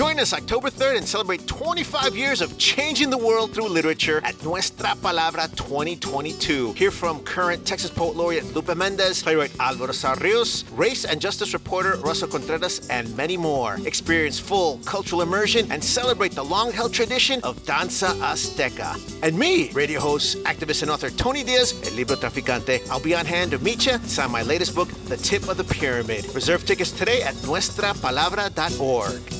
Join us October 3rd and celebrate 25 years of changing the world through literature at Nuestra Palabra 2022. Hear from current Texas Poet Laureate Lupe Mendez, playwright Alvaro Saar Rios, race and justice reporter Russell Contreras, and many more. Experience full cultural immersion and celebrate the long held tradition of Danza Azteca. And me, radio host, activist, and author Tony Diaz, El Libro Traficante. I'll be on hand to meet you, and sign my latest book, The Tip of the Pyramid. Reserve tickets today at nuestrapalabra.org.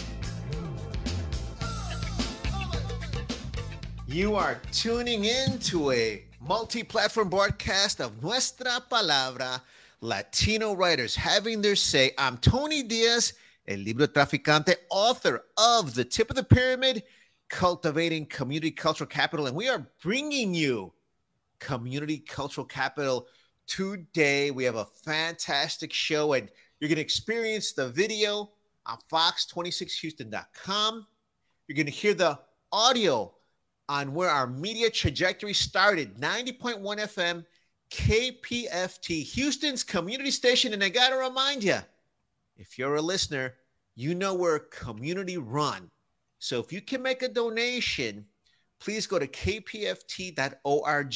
You are tuning in to a multi platform broadcast of Nuestra Palabra, Latino writers having their say. I'm Tony Diaz, El Libro Traficante, author of The Tip of the Pyramid Cultivating Community Cultural Capital. And we are bringing you Community Cultural Capital today. We have a fantastic show, and you're going to experience the video on fox26houston.com. You're going to hear the audio on where our media trajectory started 90.1 FM, KPFT, Houston's community station. And I got to remind you, if you're a listener, you know we're community run. So if you can make a donation, please go to kpft.org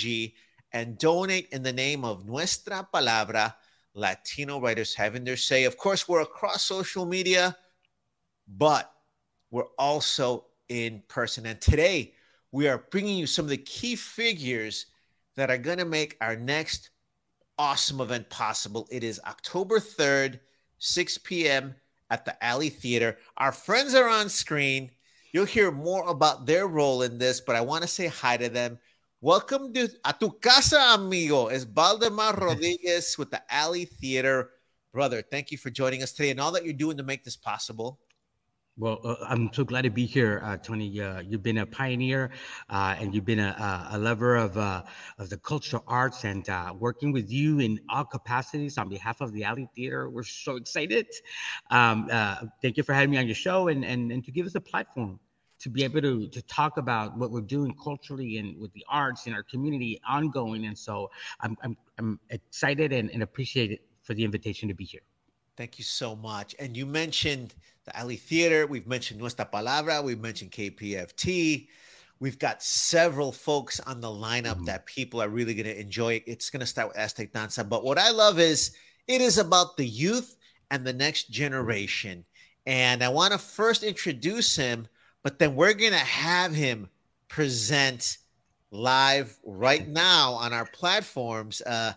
and donate in the name of Nuestra Palabra, Latino writers having their say. Of course, we're across social media, but we're also in person. And today, we are bringing you some of the key figures that are going to make our next awesome event possible. It is October 3rd, 6 p.m. at the Alley Theater. Our friends are on screen. You'll hear more about their role in this, but I want to say hi to them. Welcome to a tu casa, amigo. It's Valdemar Rodriguez with the Alley Theater. Brother, thank you for joining us today and all that you're doing to make this possible. Well, uh, I'm so glad to be here, uh, Tony. Uh, you've been a pioneer, uh, and you've been a, a lover of uh, of the cultural arts. And uh, working with you in all capacities on behalf of the Alley Theater, we're so excited. Um, thank you for having me on your show, and and and to give us a platform to be able to to talk about what we're doing culturally and with the arts in our community ongoing. And so I'm I'm, I'm excited and, and appreciate it for the invitation to be here. Thank you so much. And you mentioned the Alley Theater. We've mentioned Nuestra Palabra. We've mentioned KPFT. We've got several folks on the lineup mm-hmm. that people are really going to enjoy. It's going to start with Aztec Danza. But what I love is it is about the youth and the next generation. And I want to first introduce him, but then we're going to have him present live right now on our platforms. Uh,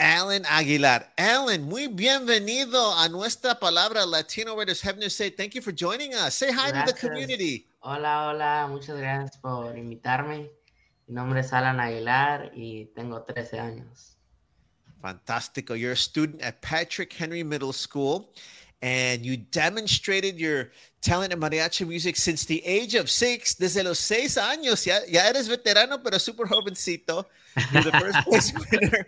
Alan Aguilar. Alan, muy bienvenido a nuestra palabra Latino Writers Heaven Say. Thank you for joining us. Say hi gracias. to the community. Hola, hola. Muchas gracias por invitarme. Mi nombre es Alan Aguilar y tengo 13 años. Fantastico. You're a student at Patrick Henry Middle School and you demonstrated your talent in mariachi music since the age of six. Desde los seis años, ya, ya eres veterano, pero super jovencito. You're the first place winner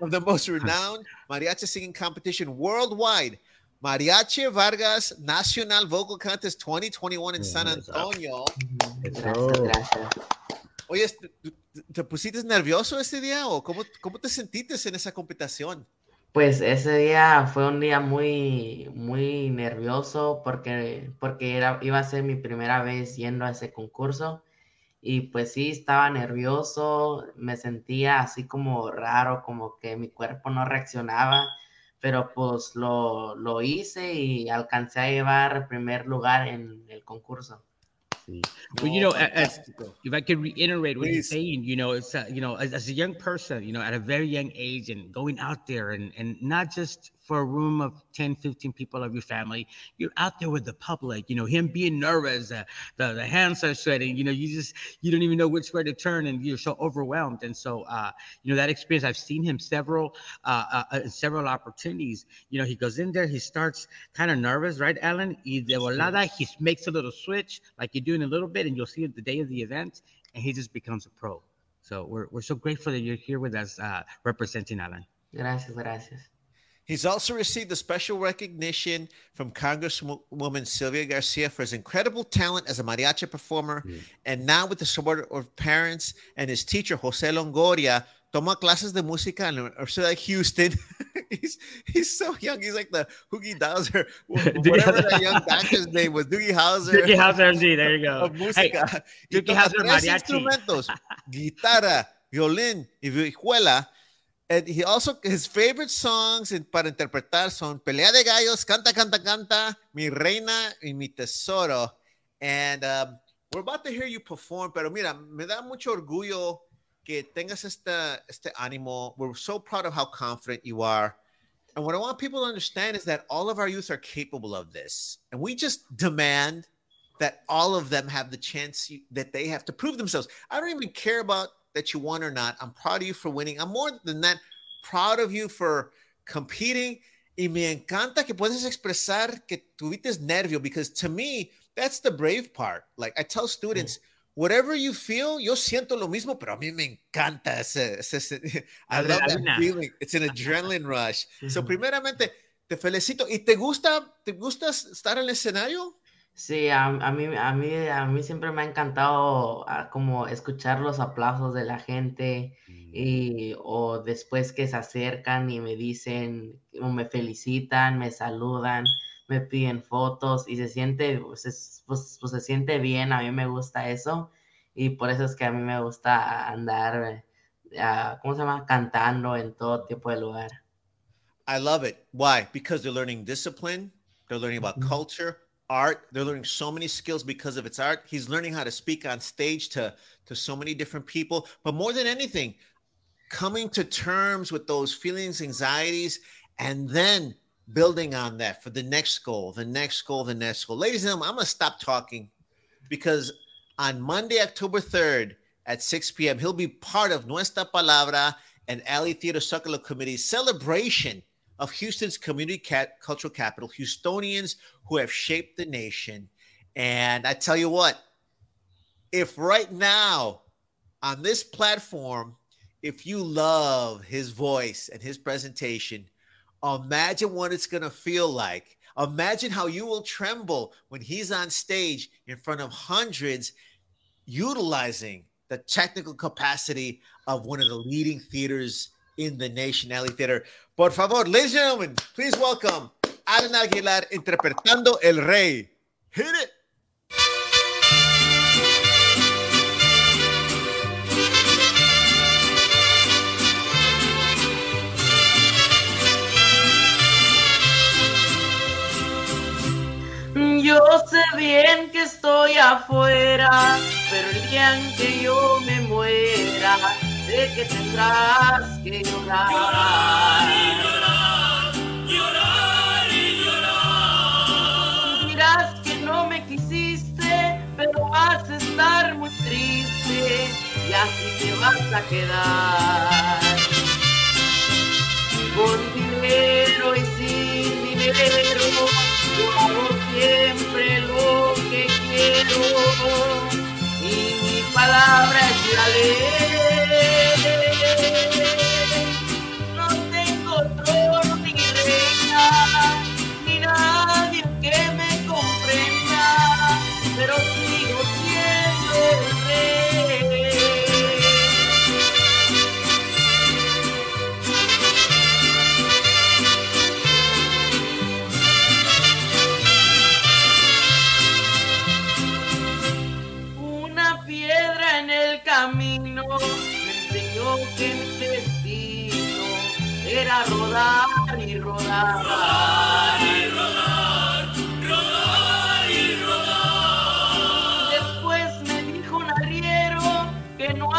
of the most renowned mariachi singing competition worldwide. Mariachi Vargas Nacional Vocal Contest 2021 in San Antonio. Oh. Oye, ¿te pusiste nervioso ese día o cómo, cómo te sentiste en esa competición? Pues ese día fue un día muy, muy nervioso porque, porque era, iba a ser mi primera vez yendo a ese concurso y pues sí, estaba nervioso, me sentía así como raro, como que mi cuerpo no reaccionaba, pero pues lo, lo hice y alcancé a llevar primer lugar en el concurso. Well, you know, as, if I could reiterate what Please. you're saying, you know, it's uh, you know, as, as, a young person, you know, at a very young age, and going out there and and not just for a room of 10, 15 people of your family. You're out there with the public, you know, him being nervous, uh, the, the hands are sweating, you know, you just, you don't even know which way to turn and you're so overwhelmed. And so, uh, you know, that experience, I've seen him several, uh, uh, uh several opportunities. You know, he goes in there, he starts kind of nervous, right, Alan? Y de volada, he makes a little switch like you do in a little bit and you'll see it the day of the event and he just becomes a pro. So we're, we're so grateful that you're here with us uh, representing Alan. Gracias, gracias. He's also received a special recognition from Congresswoman Sylvia Garcia for his incredible talent as a mariachi performer. Mm. And now, with the support of parents and his teacher, Jose Longoria, toma clases de música en la Universidad de Houston. he's, he's so young. He's like the Hoogie Dowser, whatever that young doctor's name was, Doogie Howser. Doogie Howser, MD, there you go. Of música. Hey, Doogie Howser mariachi. instrumentos, guitarra, violín y vihuela. And he also, his favorite songs para interpretar son Pelea de Gallos, Canta, Canta, Canta, Mi Reina y Mi Tesoro. And um, we're about to hear you perform, pero mira, me da mucho orgullo que tengas este, este ánimo. We're so proud of how confident you are. And what I want people to understand is that all of our youth are capable of this. And we just demand that all of them have the chance that they have to prove themselves. I don't even care about that you won or not. I'm proud of you for winning. I'm more than that, proud of you for competing. Y me encanta que puedes expresar que tuviste nervio because to me, that's the brave part. Like I tell students, mm whatever you feel, yo siento lo mismo, pero a mí me encanta ese, ese, ese I love that feeling. It's an adrenaline rush. So, primeramente, te felicito. ¿Y te gusta, te gusta estar en el escenario? Sí, a, a, mí, a, mí, a mí siempre me ha encantado ah, como escuchar los aplausos de la gente mm. y o después que se acercan y me dicen o me felicitan, me saludan me piden fotos y se siente, pues, pues, pues, se siente bien, a mí me gusta eso y por eso es que a mí me gusta andar, uh, ¿cómo se llama? Cantando en todo tipo de lugar. I love it. Why? Because they're learning discipline, they're learning about culture, art, they're learning so many skills because of its art. He's learning how to speak on stage to to so many different people, but more than anything, coming to terms with those feelings, anxieties, and then building on that for the next goal, the next goal, the next goal. Ladies and gentlemen, I'm going to stop talking because on Monday, October 3rd at 6 p.m., he'll be part of Nuestra Palabra and Alley Theater Zocalo Committee celebration of Houston's community cat- cultural capital, Houstonians who have shaped the nation. And I tell you what, if right now on this platform, if you love his voice and his presentation, Imagine what it's going to feel like. Imagine how you will tremble when he's on stage in front of hundreds, utilizing the technical capacity of one of the leading theaters in the nation, Alley Theater. Por favor, ladies and gentlemen, please welcome Alan Aguilar interpretando El Rey. Hit it. Yo sé bien que estoy afuera, pero el día en que yo me muera, sé que tendrás que llorar. Llorar y llorar, llorar y llorar. Dirás que no me quisiste, pero vas a estar muy triste y así te vas a quedar. Con dinero y sin dinero yo hago siempre lo que quiero y mi palabra es la ley.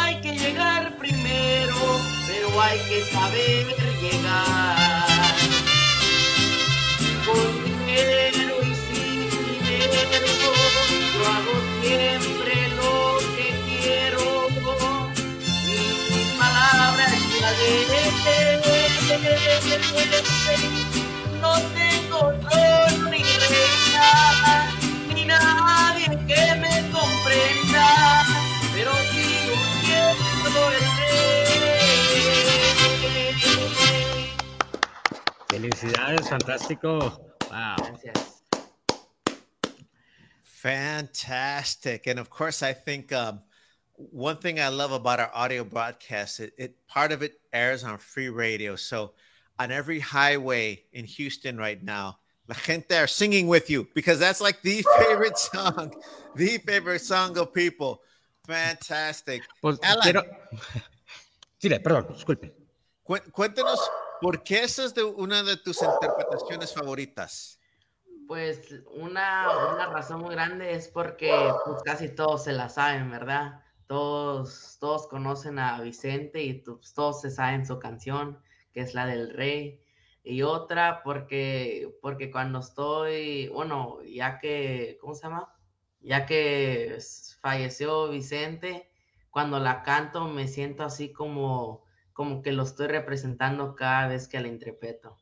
Hay que llegar primero, pero hay que saber llegar. con dinero y sin dinero, yo hago siempre lo que quiero. Mi palabra es la ley. No tengo Felicidades, fantástico. Wow. Gracias. Fantastic. And of course, I think um, one thing I love about our audio broadcast, it, it part of it airs on free radio. So on every highway in Houston right now, La gente are singing with you because that's like the favorite song, the favorite song of people. Fantastic. Pues Alan. quiero. Dile, perdón, disculpe. Cué- Cuéntanos, ¿por qué esa es una de tus interpretaciones favoritas? Pues una, una razón muy grande es porque pues, casi todos se la saben, ¿verdad? Todos, todos conocen a Vicente y pues, todos se saben su canción, que es la del rey. Y otra porque, porque cuando estoy, bueno, ya que, ¿cómo se llama? Ya que falleció Vicente, cuando la canto me siento así como, como que lo estoy representando cada vez que la interpreto.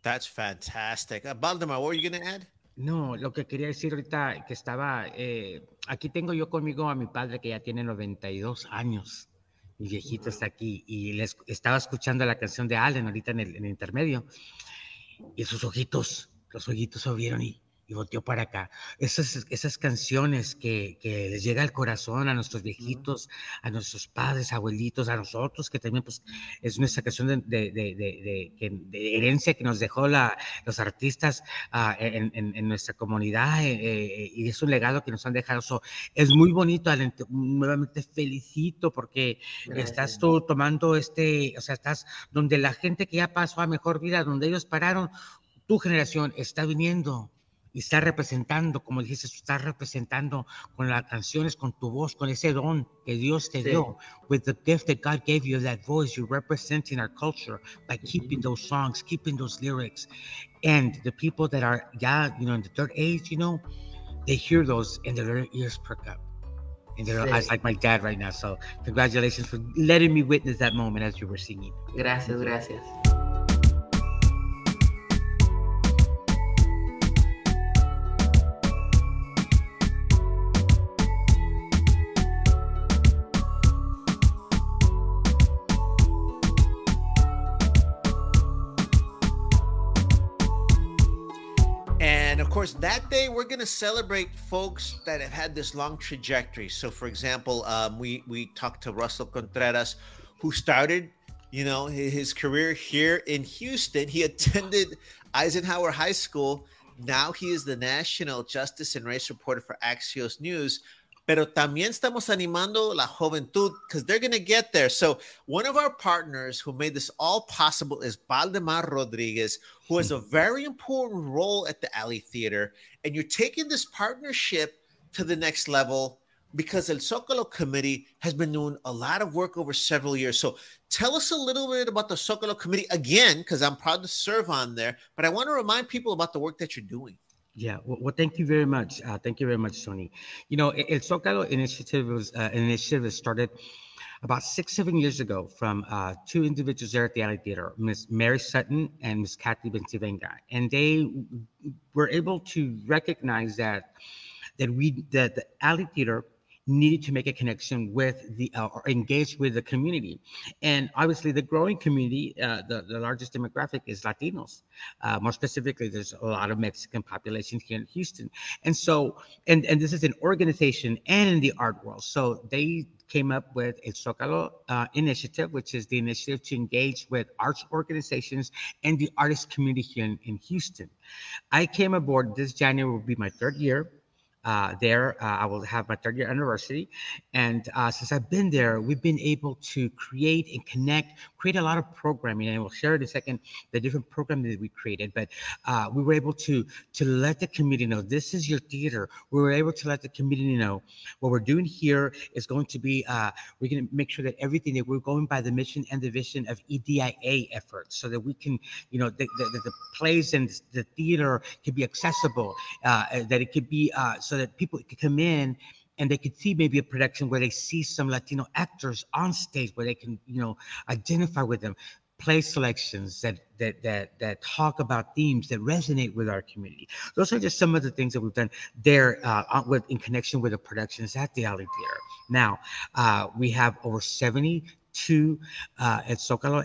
That's fantastic. Uh, Valdemar, what were you going to add? No, lo que quería decir ahorita que estaba, eh, aquí tengo yo conmigo a mi padre que ya tiene 92 años. Mi viejito está aquí y les estaba escuchando la canción de Allen ahorita en el, en el intermedio y sus ojitos, los ojitos se abrieron y, y volteó para acá. Esas, esas canciones que, que les llega al corazón a nuestros viejitos, a nuestros padres, abuelitos, a nosotros, que también pues es nuestra canción de, de, de, de- herencia que nos dejó la, los artistas ah, en, en- en nuestra comunidad eh, eh, y es un legado que nos han dejado. So, es muy bonito, nuevamente felicito porque estás Gracias. tú tomando este, o sea, estás donde la gente que ya pasó a mejor vida, donde ellos pararon, tu generación está viniendo y está representando, como dijiste, está representando con las canciones, con tu voz, con ese don que Dios te Sí. dio. With the gift that God gave you, that voice, you're representing our culture by keeping those songs, keeping those lyrics. And the people that are, yeah, you know, in the third age, you know, they hear those and their ears perk up. And their eyes, Sí. like my dad right now. So, congratulations for letting me witness that moment as you were singing. Gracias, gracias. That day we're going to celebrate folks that have had this long trajectory. So, for example, um, we we talked to Russell Contreras, who started, you know, his career here in Houston. He attended Eisenhower High School. Now he is the national justice and race reporter for Axios News. Pero también estamos animando la juventud because they're going to get there. So, one of our partners who made this all possible is Valdemar Rodriguez, who has a mm-hmm. very important role at the Alley Theater. And you're taking this partnership to the next level because El Zocalo Committee has been doing a lot of work over several years. So tell us a little bit about the Zocalo Committee again, because I'm proud to serve on there. But I want to remind people about the work that you're doing. Yeah, well, well thank you very much. Uh, thank you very much, Tony. You know, El Zocalo initiative was uh, an initiative that started about six, seven years ago from uh, two individuals there at the Alley Theater, Miss Mary Sutton and Miss Kathy Bentivenga. And they were able to recognize that that we that the Alley Theater needed to make a connection with the uh, or engage with the community and obviously the growing community uh, the, the largest demographic is latinos uh, more specifically there's a lot of mexican population here in houston and so and and this is an organization and in the art world so they came up with a Zocalo uh, initiative, which is the initiative to engage with arts organizations and the artist community here in, in Houston. I came aboard this January will be my third year. Uh, there. Uh, I will have my third year anniversary. And uh, since I've been there, we've been able to create and connect, create a lot of programming. And we'll share in a second the different programming that we created. But uh, we were able to to let the community know this is your theater. We were able to let the community know what we're doing here is going to be. Uh, we're going to make sure that everything that we're going by the mission and the vision of EDIA efforts, so that we can, you know, the, the, the plays and the theater can be accessible. Uh, that it could be uh, so that people could come in and they could see maybe a production where they see some Latino actors on stage where they can, you know, identify with them. Play selections that that that that talk about themes that resonate with our community. Those are just some of the things that we've done there uh, with in connection with the productions at the Alley Theater. Now uh, we have over seventy. Two uh, at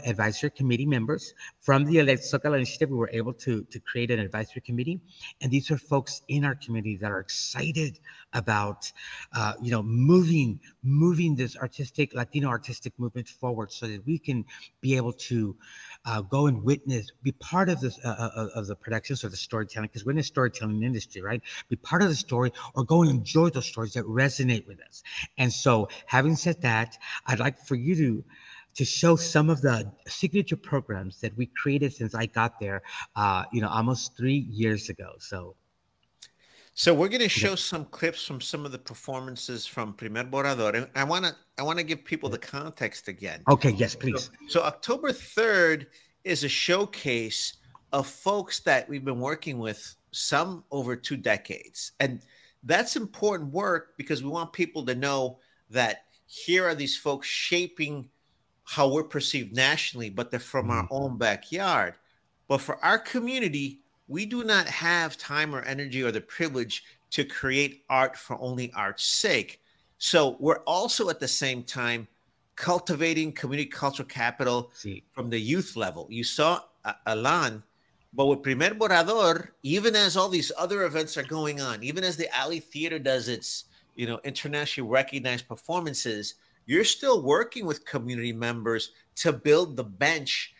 Advisory Committee members from the Elect Zocalo Initiative. We were able to to create an advisory committee, and these are folks in our community that are excited about uh, you know moving moving this artistic latino artistic movement forward so that we can be able to uh, go and witness be part of this uh, uh, of the productions or the storytelling because we're in the storytelling industry right be part of the story or go and enjoy those stories that resonate with us and so having said that i'd like for you to to show some of the signature programs that we created since I got there, uh, you know, almost three years ago. So So we're going to show some clips from some of the performances from Primer Borrador, and I want to I want to give people the context again. Okay, yes, please. So October 3rd is a showcase of folks that we've been working with some over two decades. And that's important work because we want people to know that here are these folks shaping how we're perceived nationally, but they're from our mm-hmm. own backyard. But for our community, we do not have time or energy or the privilege to create art for only art's sake. So we're also at the same time cultivating community cultural capital See, from the youth level. You saw uh, Alan, but with Primer Borrador, even as all these other events are going on, even as the Alley Theater does its, you know, internationally recognized performances, you're still working with community members to build the bench.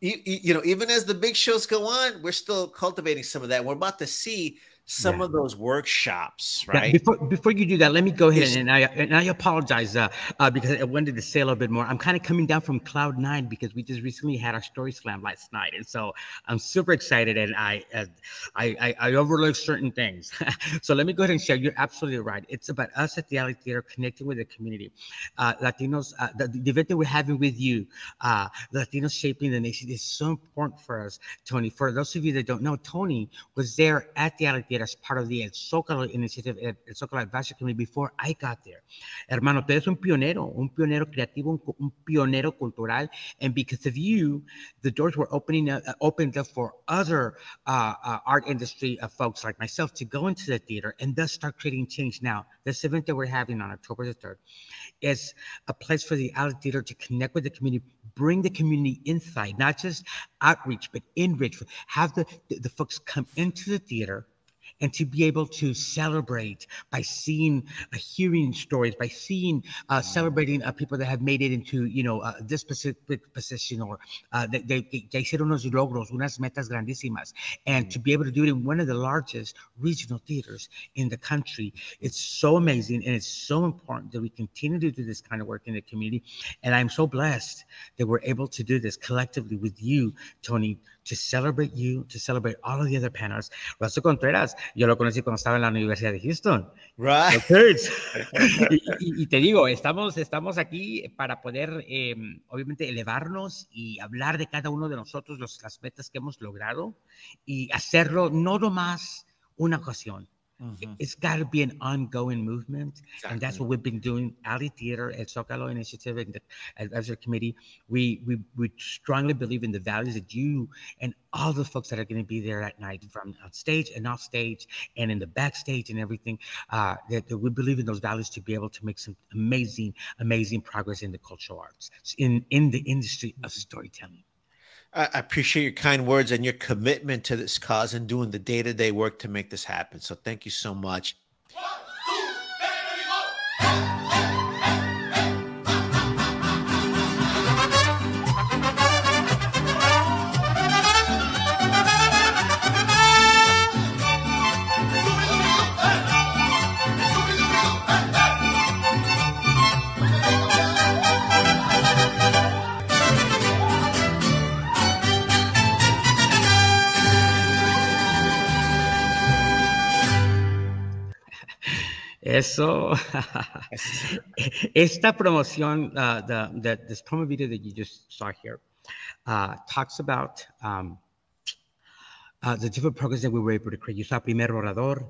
You, you know, even as the big shows go on, we're still cultivating some of that. We're about to see some Yeah. of those workshops, Yeah, right? before before you do that, let me go ahead and, and I and I apologize uh, uh, because I wanted to say a little bit more. I'm kind of coming down from cloud nine because we just recently had our story slam last night, and so I'm super excited and I uh, I, I I overlooked certain things. so let me go ahead and share. You're absolutely right. It's about us at the Alley Theater connecting with the community, uh, Latinos. Uh, the, the event that we're having with you, uh, Latinos shaping the nation, is so important for us, Tony. For those of you that don't know, Tony was there at the Alley Theater as part of the El Zócalo initiative, El El Zócalo Advisory Committee before I got there. Hermano, usted es un pionero, un pionero creativo, un, un pionero cultural, and because of you, the doors were opening up, uh, opened up for other uh, uh, art industry uh, folks like myself to go into the theater and thus start creating change. Now, this event that we're having on October the third is a place for the Alley Theater to connect with the community, bring the community inside, not just outreach, but enrich. Have the, the, the folks come into the theater and to be able to celebrate by seeing, uh, hearing stories, by seeing, uh, celebrating uh, people that have made it into, you know, uh, this specific position or uh, they, they, ya hicieron unos logros, unas metas grandísimas, and to be able to do it in one of the largest regional theaters in the country, it's so amazing and it's so important that we continue to do this kind of work in the community. And I'm so blessed that we're able to do this collectively with you, Tony, to celebrate you, to celebrate all of the other panels. Russell Contreras, yo lo conocí cuando estaba en la Universidad de Houston. Right. Y, y- y te digo, estamos, estamos aquí para poder, eh, obviamente, elevarnos y hablar de cada uno de nosotros, los, las metas que hemos logrado y hacerlo no nomás una ocasión. Mhm. It's got to be an ongoing movement. And that's what we've been doing. Alley Theater, El Zocalo Initiative, and the Advisory Committee. We, we we strongly believe in the values that you and all the folks that are going to be there at night, from on stage and off stage, and in the backstage and everything. Uh, that, that we believe in those values to be able to make some amazing, amazing progress in the cultural arts, in in the industry of storytelling. I appreciate your kind words and your commitment to this cause and doing the day to day work to make this happen. So thank you so much. Eso. Esta promoción, uh, the, the, this promo video that you just saw here, uh, talks about um, uh, the different programs that we were able to create. You saw Primer Borrador,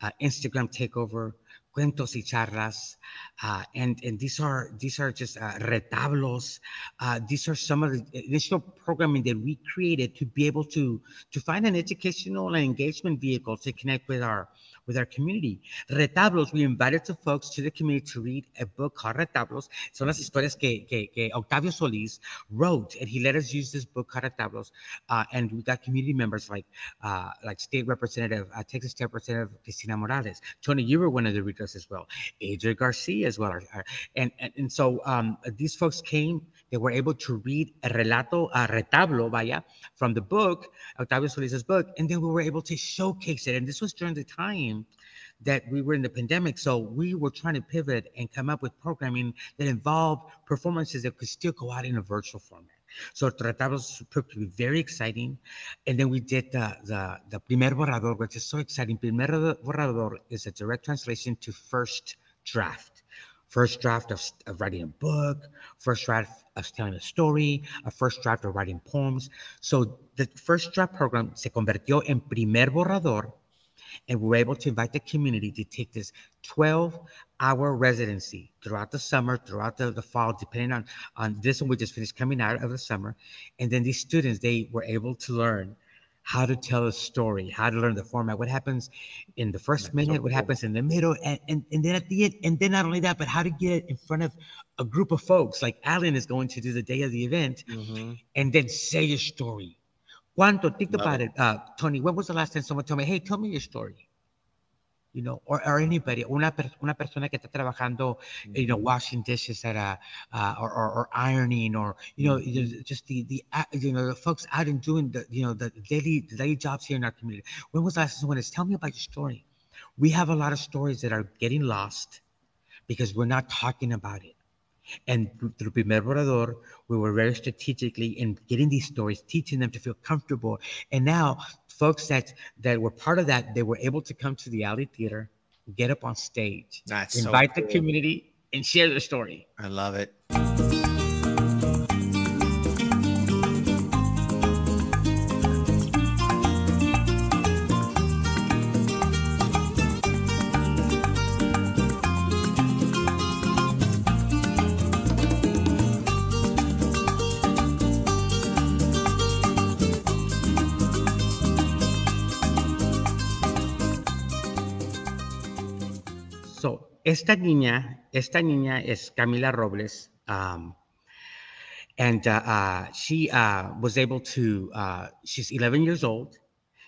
uh, Instagram Takeover, Cuentos y Charlas, uh, and and these are these are just uh, retablos. Uh, these are some of the initial programming that we created to be able to to find an educational and engagement vehicle to connect with our with our community. Retablos, we invited the folks to the community to read a book called Retablos. Son las historias que, que, que Octavio Solis wrote, and he let us use this book called Retablos. Uh, and we got community members like uh, like State Representative, uh, Texas State Representative Cristina Morales. Tony, you were one of the readers as well. Adrian Garcia as well. And, and, and so um, these folks came, they were able to read a relato, a retablo, vaya, from the book, Octavio Solis's book, and then we were able to showcase it. And this was during the time that we were in the pandemic. So we were trying to pivot and come up with programming that involved performances that could still go out in a virtual format. So Tratados proved to be very exciting. And then we did the, the, the Primer Borrador, which is so exciting. Primer Borrador is a direct translation to first draft. First draft of, of writing a book, first draft of telling a story, a first draft of writing poems. So the first draft program se convirtió en Primer Borrador, and we were able to invite the community to take this 12 hour residency throughout the summer, throughout the, the fall, depending on, on this one, we just finished coming out of the summer. And then these students, they were able to learn how to tell a story, how to learn the format, what happens in the first minute, what happens in the middle, and, and, and then at the end, and then not only that, but how to get in front of a group of folks like Alan is going to do the day of the event and then say your story. Cuánto, think about it. it. Uh, Tony, when was the last time someone told me, hey, tell me your story? You know, or, or anybody, una, per- una persona que está trabajando, you know, washing dishes at a, uh, or, or, or ironing, or, you know, ju- just the, the, uh, you know, the folks out and doing the, you know, the daily, the daily jobs here in our community. When was last someone is, tell me about your story? We have a lot of stories that are getting lost because we're not talking about it. And through Primer Borrador, we were very strategically in getting these stories, teaching them to feel comfortable. And now, folks that that were part of that, they were able to come to the Alley Theater, get up on stage, That's so invite the community, and share their story. I love it. Esta niña, esta niña es Camila Robles. Um, and uh, uh, she uh, was able to, uh, she's 11 years old.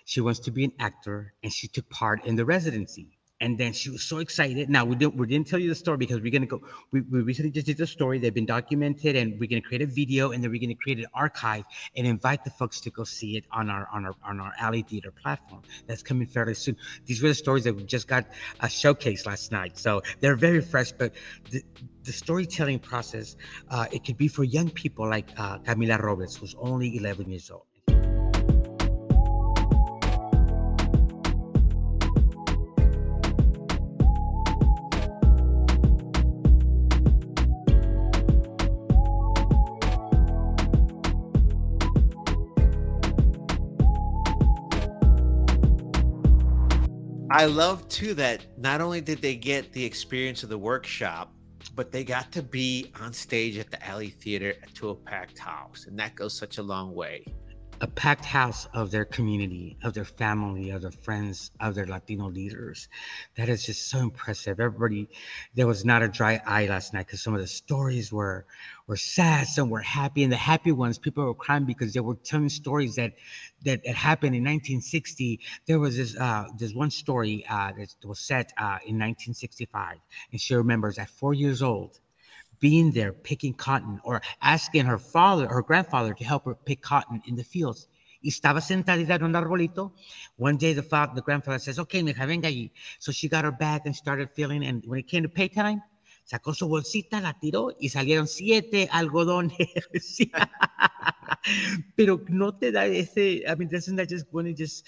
She wants to be an actor and she took part in the residency. And then she was so excited. Now, we didn't, we didn't tell you the story because we're to go, we, we recently just did the story. They've been documented and we're to create a video and then we're to create an archive and invite the folks to go see it on our, on our, on our Alley Theater platform. That's coming fairly soon. These were the stories that we just got a showcase last night. So they're very fresh, but the, the storytelling process, uh, it could be for young people like uh, Camila Robles, who's only 11 years old. I love too that not only did they get the experience of the workshop, but they got to be on stage at the Alley Theater to a packed house, and that goes such a long way. a packed house of their community, of their family, of their friends, of their Latino leaders. That is just so impressive. Everybody, there was not a dry eye last night because some of the stories were were sad, some were happy, and the happy ones, people were crying because they were telling stories that that, that happened in 1960. There was this uh, this one story uh, that was set uh, in 1965, and she remembers at four years old being there picking cotton or asking her father her grandfather to help her pick cotton in the fields. Y estaba sentadita en un arbolito. One day the father, the grandfather says, okay, mija, venga allí. So she got her bag and started filling. And when it came to pay time, sacó su bolsita, la tiró y salieron siete algodones. Pero no te da ese, I mean, doesn't that just want to just,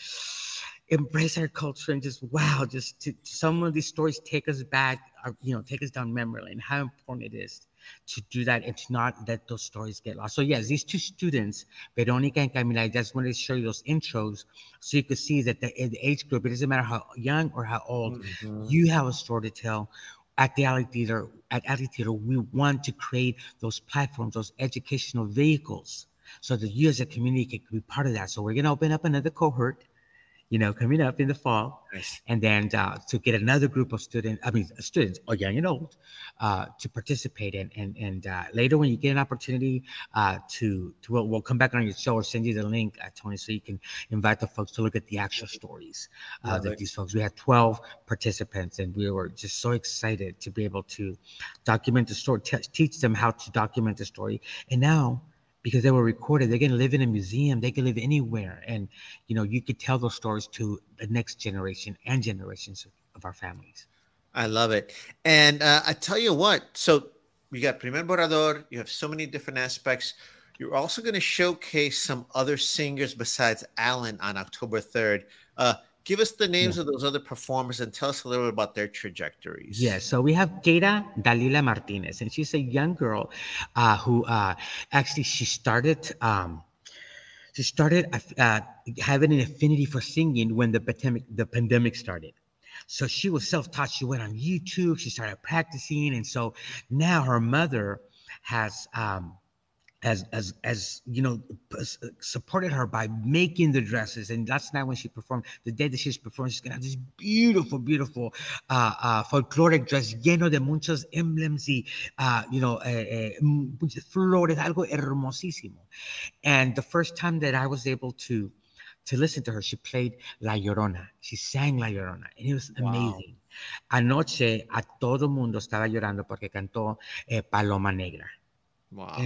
embrace our culture and just wow, just to, some of these stories take us back, or, you know, take us down memory lane. How important it is to do that and to not let those stories get lost. So yes, these two students, Veronica and Camila, I just wanted to show you those intros so you could see that the, the age group, it doesn't matter how young or how old, Mhm. you have a story to tell. At the Alley Theater, at Alley Theater, we want to create those platforms, those educational vehicles, so that you as a community can be part of that. So we're gonna open up another cohort, you know, coming up in the fall Nice. and then uh, to get another group of students, I mean, students, or young and old, uh, to participate in. And, and uh, later, when you get an opportunity uh, to, to we'll, we'll come back on your show or send you the link, uh, Tony, so you can invite the folks to look at the actual stories uh, that these folks. We had 12 participants, and we were just so excited to be able to document the story, te- teach them how to document the story. And now, because they were recorded, they can live in a museum, they can live anywhere, and you know, you could tell those stories to the next generation and generations of, our families. I love it. And uh, I tell you what, so you got Primer Borrador, you have so many different aspects. You're also going to showcase some other singers besides Alan on October 3rd. Uh, give us the names of those other performers and tell us a little bit about their trajectories. Yes, so we have Keira Dalila Martinez, and she's a young girl uh, who uh, actually she started. Um, she started uh, having an affinity for singing when the pandemic the pandemic started. So she was self-taught. She went on YouTube. She started practicing, and so now her mother has um, as as as you know supported her by making the dresses. And last night when she performed the day that she's performing she's gonna have this beautiful beautiful uh, uh folkloric dress lleno de muchos emblems y uh you know eh, eh, flores algo hermosísimo. And the first time that i was able to to listen to her she played la llorona. She sang la llorona and it was Wow. amazing. Anoche a todo mundo estaba llorando porque cantó eh, paloma negra Wow.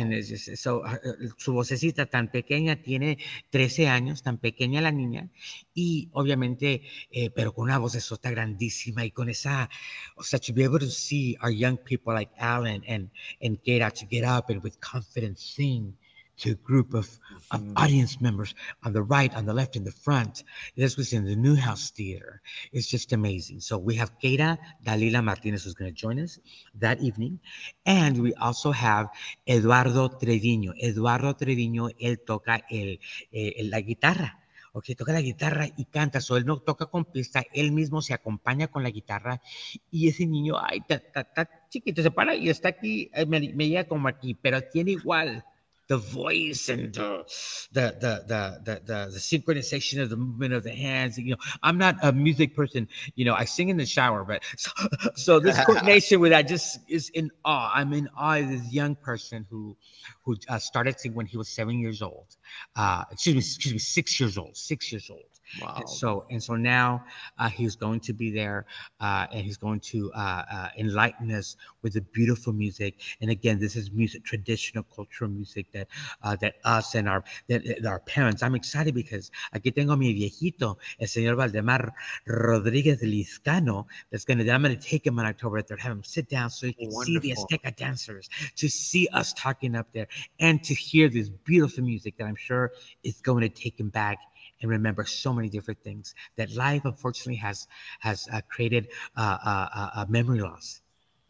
So, uh, uh, su vocecita tan pequeña tiene 13 años, tan pequeña la niña, y obviamente, eh, pero con una vocesota grandísima y con esa, o sea, to be able to see our young people like Alan and, and Keira to get up and with confidence sing to a group of, of Mhm. audience members on the right, on the left, in the front. This was in the Newhouse Theater. It's just amazing. So we have Keira Dalila Martinez who's going to join us that evening. And we also have Eduardo Treviño. Eduardo Treviño, él toca el, eh, el- la guitarra. Ok, toca la guitarra y canta. So, él no toca con pista, él mismo se acompaña con la guitarra. Y ese niño, ay, está, chiquito, se para y está aquí, me, me llega como aquí, pero tiene igual the voice and the, the, the, the, the, the, the synchronization of the movement of the hands. You know, I'm not a music person. You know, I sing in the shower, but so, so this coordination with that just is in awe. I'm in awe of this young person who, who uh, started singing when he was seven years old. Uh, excuse me, excuse me, six years old, six years old. Wow. And so and so now uh, he's going to be there uh, and he's going to uh, uh, enlighten us with the beautiful music. And again, this is music, traditional cultural music that uh, that us and our that, that our parents. I'm excited because aquí tengo mi viejito, el señor Valdemar Rodríguez Lizcano. That's gonna. I'm gonna take him on October 3rd, have him sit down so he can see the Azteca dancers, to see us talking up there, and to hear this beautiful music that I'm sure is going to take him back and remember so many different things that life unfortunately has has uh, created uh, uh, uh, memory loss.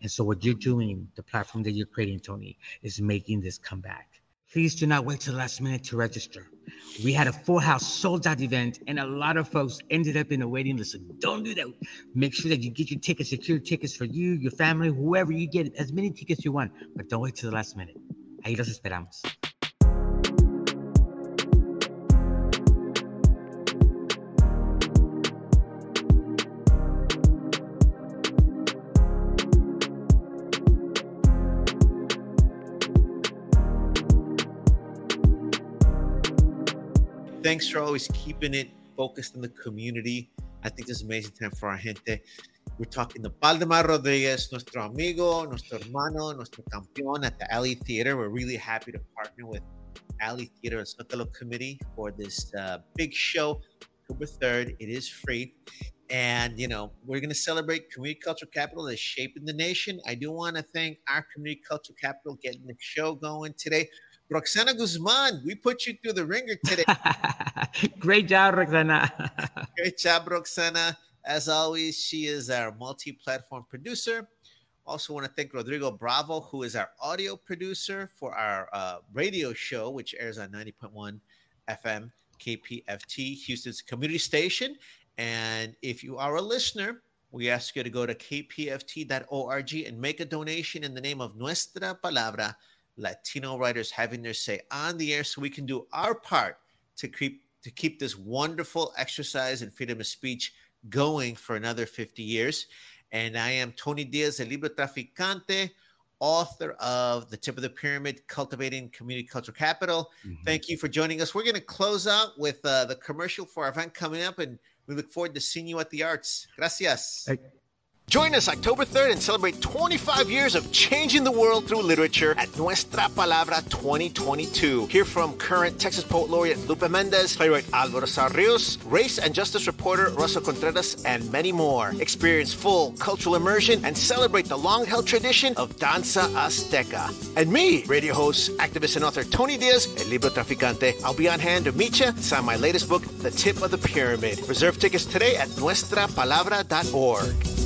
And so what you're doing the platform that you're creating tony is making this come back. Please do not wait till the last minute to register. We had a full house sold out event and a lot of folks ended up in a waiting list. So don't do that. Make sure that you get your tickets secure tickets for you your family whoever you get as many tickets you want but don't wait till the last minute. Ahí los esperamos Thanks for always keeping it focused on the community. I think this is amazing time for our gente. We're talking to Valdemar Rodriguez, nuestro amigo, nuestro hermano, nuestro campeón at the Alley Theater. We're really happy to partner with Alley Theater and Zócalo Committee for this uh, big show, October 3rd. It is free. And, you know, we're going to celebrate Community Cultural Capital that's shaping the nation. I do want to thank our Community Cultural Capital getting the show going today. Roxana Guzman, we put you through the ringer today. Great job, Roxana. Great job, Roxana. As always, she is our multi platform producer. Also, want to thank Rodrigo Bravo, who is our audio producer for our uh, radio show, which airs on 90.1 FM KPFT, Houston's community station. And if you are a listener, we ask you to go to kpft.org and make a donation in the name of Nuestra Palabra, Latino writers having their say on the air so we can do our part to keep to keep this wonderful exercise in freedom of speech going for another 50 years. And I am Tony Diaz, el libro traficante, author of The Tip of the Pyramid, Cultivating Community Cultural Capital. Mhm. Thank you for joining us. We're going to close out with uh, the commercial for our event coming up, and we look forward to seeing you at the arts. Gracias. Hey. Join us October 3rd and celebrate 25 years of changing the world through literature at Nuestra Palabra 2022. Hear from current Texas Poet Laureate Lupe Mendez, playwright Alvaro Saar Rios, race and justice reporter Russell Contreras, and many more. Experience full cultural immersion and celebrate the long-held tradition of Danza Azteca. And me, radio host, activist, and author Tony Diaz, El Librotraficante. I'll be on hand to meet you and sign my latest book, The Tip of the Pyramid. Reserve tickets today at nuestrapalabra.org.